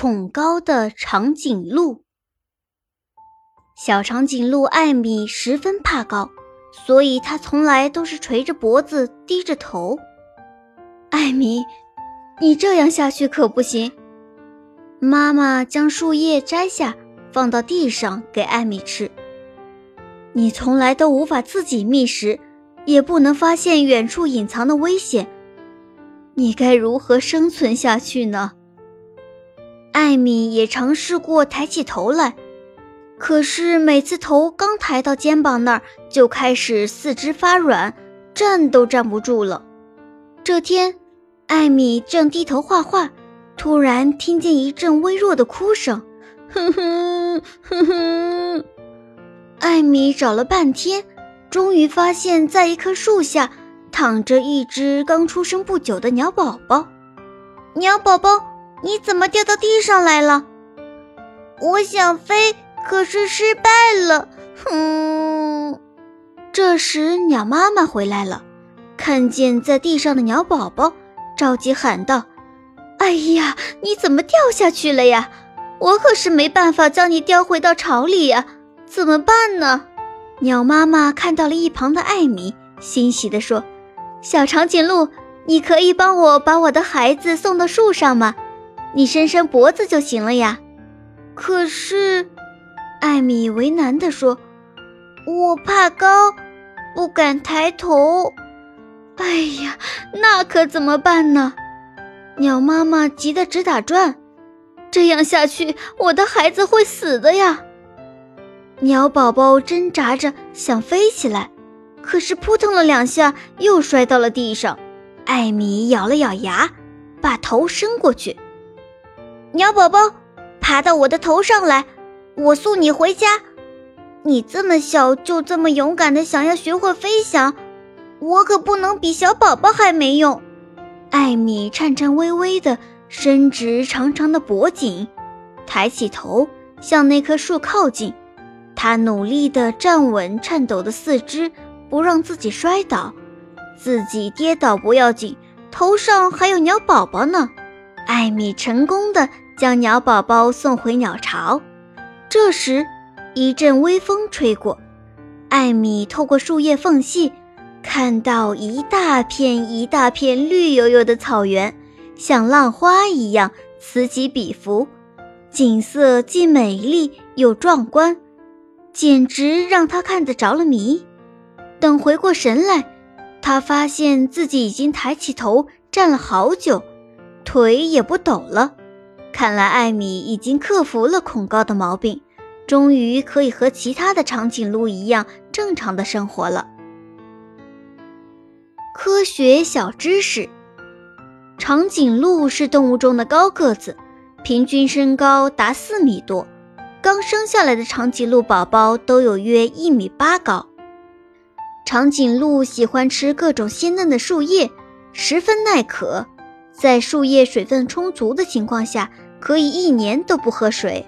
恐高的长颈鹿。小长颈鹿艾米十分怕高，所以它从来都是垂着脖子，低着头。艾米，你这样下去可不行。妈妈将树叶摘下，放到地上给艾米吃。你从来都无法自己觅食，也不能发现远处隐藏的危险，你该如何生存下去呢？艾米也尝试过抬起头来，可是每次头刚抬到肩膀那儿，就开始四肢发软，站都站不住了。这天，艾米正低头画画，突然听见一阵微弱的哭声，哼哼哼哼。艾米找了半天，终于发现，在一棵树下躺着一只刚出生不久的鸟宝宝。鸟宝宝，你怎么掉到地上来了？我想飞，可是失败了。哼！这时，鸟妈妈回来了，看见在地上的鸟宝宝，着急喊道：“哎呀，你怎么掉下去了呀？我可是没办法将你叼回到巢里呀！”怎么办呢？鸟妈妈看到了一旁的艾米，欣喜地说：“小长颈鹿，你可以帮我把我的孩子送到树上吗？你伸伸脖子就行了呀。”可是，艾米为难地说：“我怕高，不敢抬头。”哎呀，那可怎么办呢？鸟妈妈急得直打转：“这样下去，我的孩子会死的呀！”鸟宝宝挣扎着想飞起来，可是扑腾了两下又摔到了地上。艾米咬了咬牙，把头伸过去。鸟宝宝，爬到我的头上来，我送你回家。你这么小就这么勇敢的想要学会飞翔，我可不能比小宝宝还没用。艾米颤颤巍巍地伸直长长的脖颈，抬起头向那棵树靠近。他努力地站稳颤抖的四肢，不让自己摔倒。自己跌倒不要紧，头上还有鸟宝宝呢。艾米成功地将鸟宝宝送回鸟巢。这时，一阵微风吹过，艾米透过树叶缝隙，看到一大片一大片绿油油的草原，像浪花一样此起彼伏，景色既美丽又壮观。简直让他看得着了迷。等回过神来，他发现自己已经抬起头站了好久，腿也不抖了。看来艾米已经克服了恐高的毛病，终于可以和其他的长颈鹿一样正常的生活了。科学小知识：长颈鹿是动物中的高个子，平均身高达四米多。刚生下来的长颈鹿宝宝都有约一米八高。长颈鹿喜欢吃各种鲜嫩的树叶，十分耐渴，在树叶水分充足的情况下，可以一年都不喝水。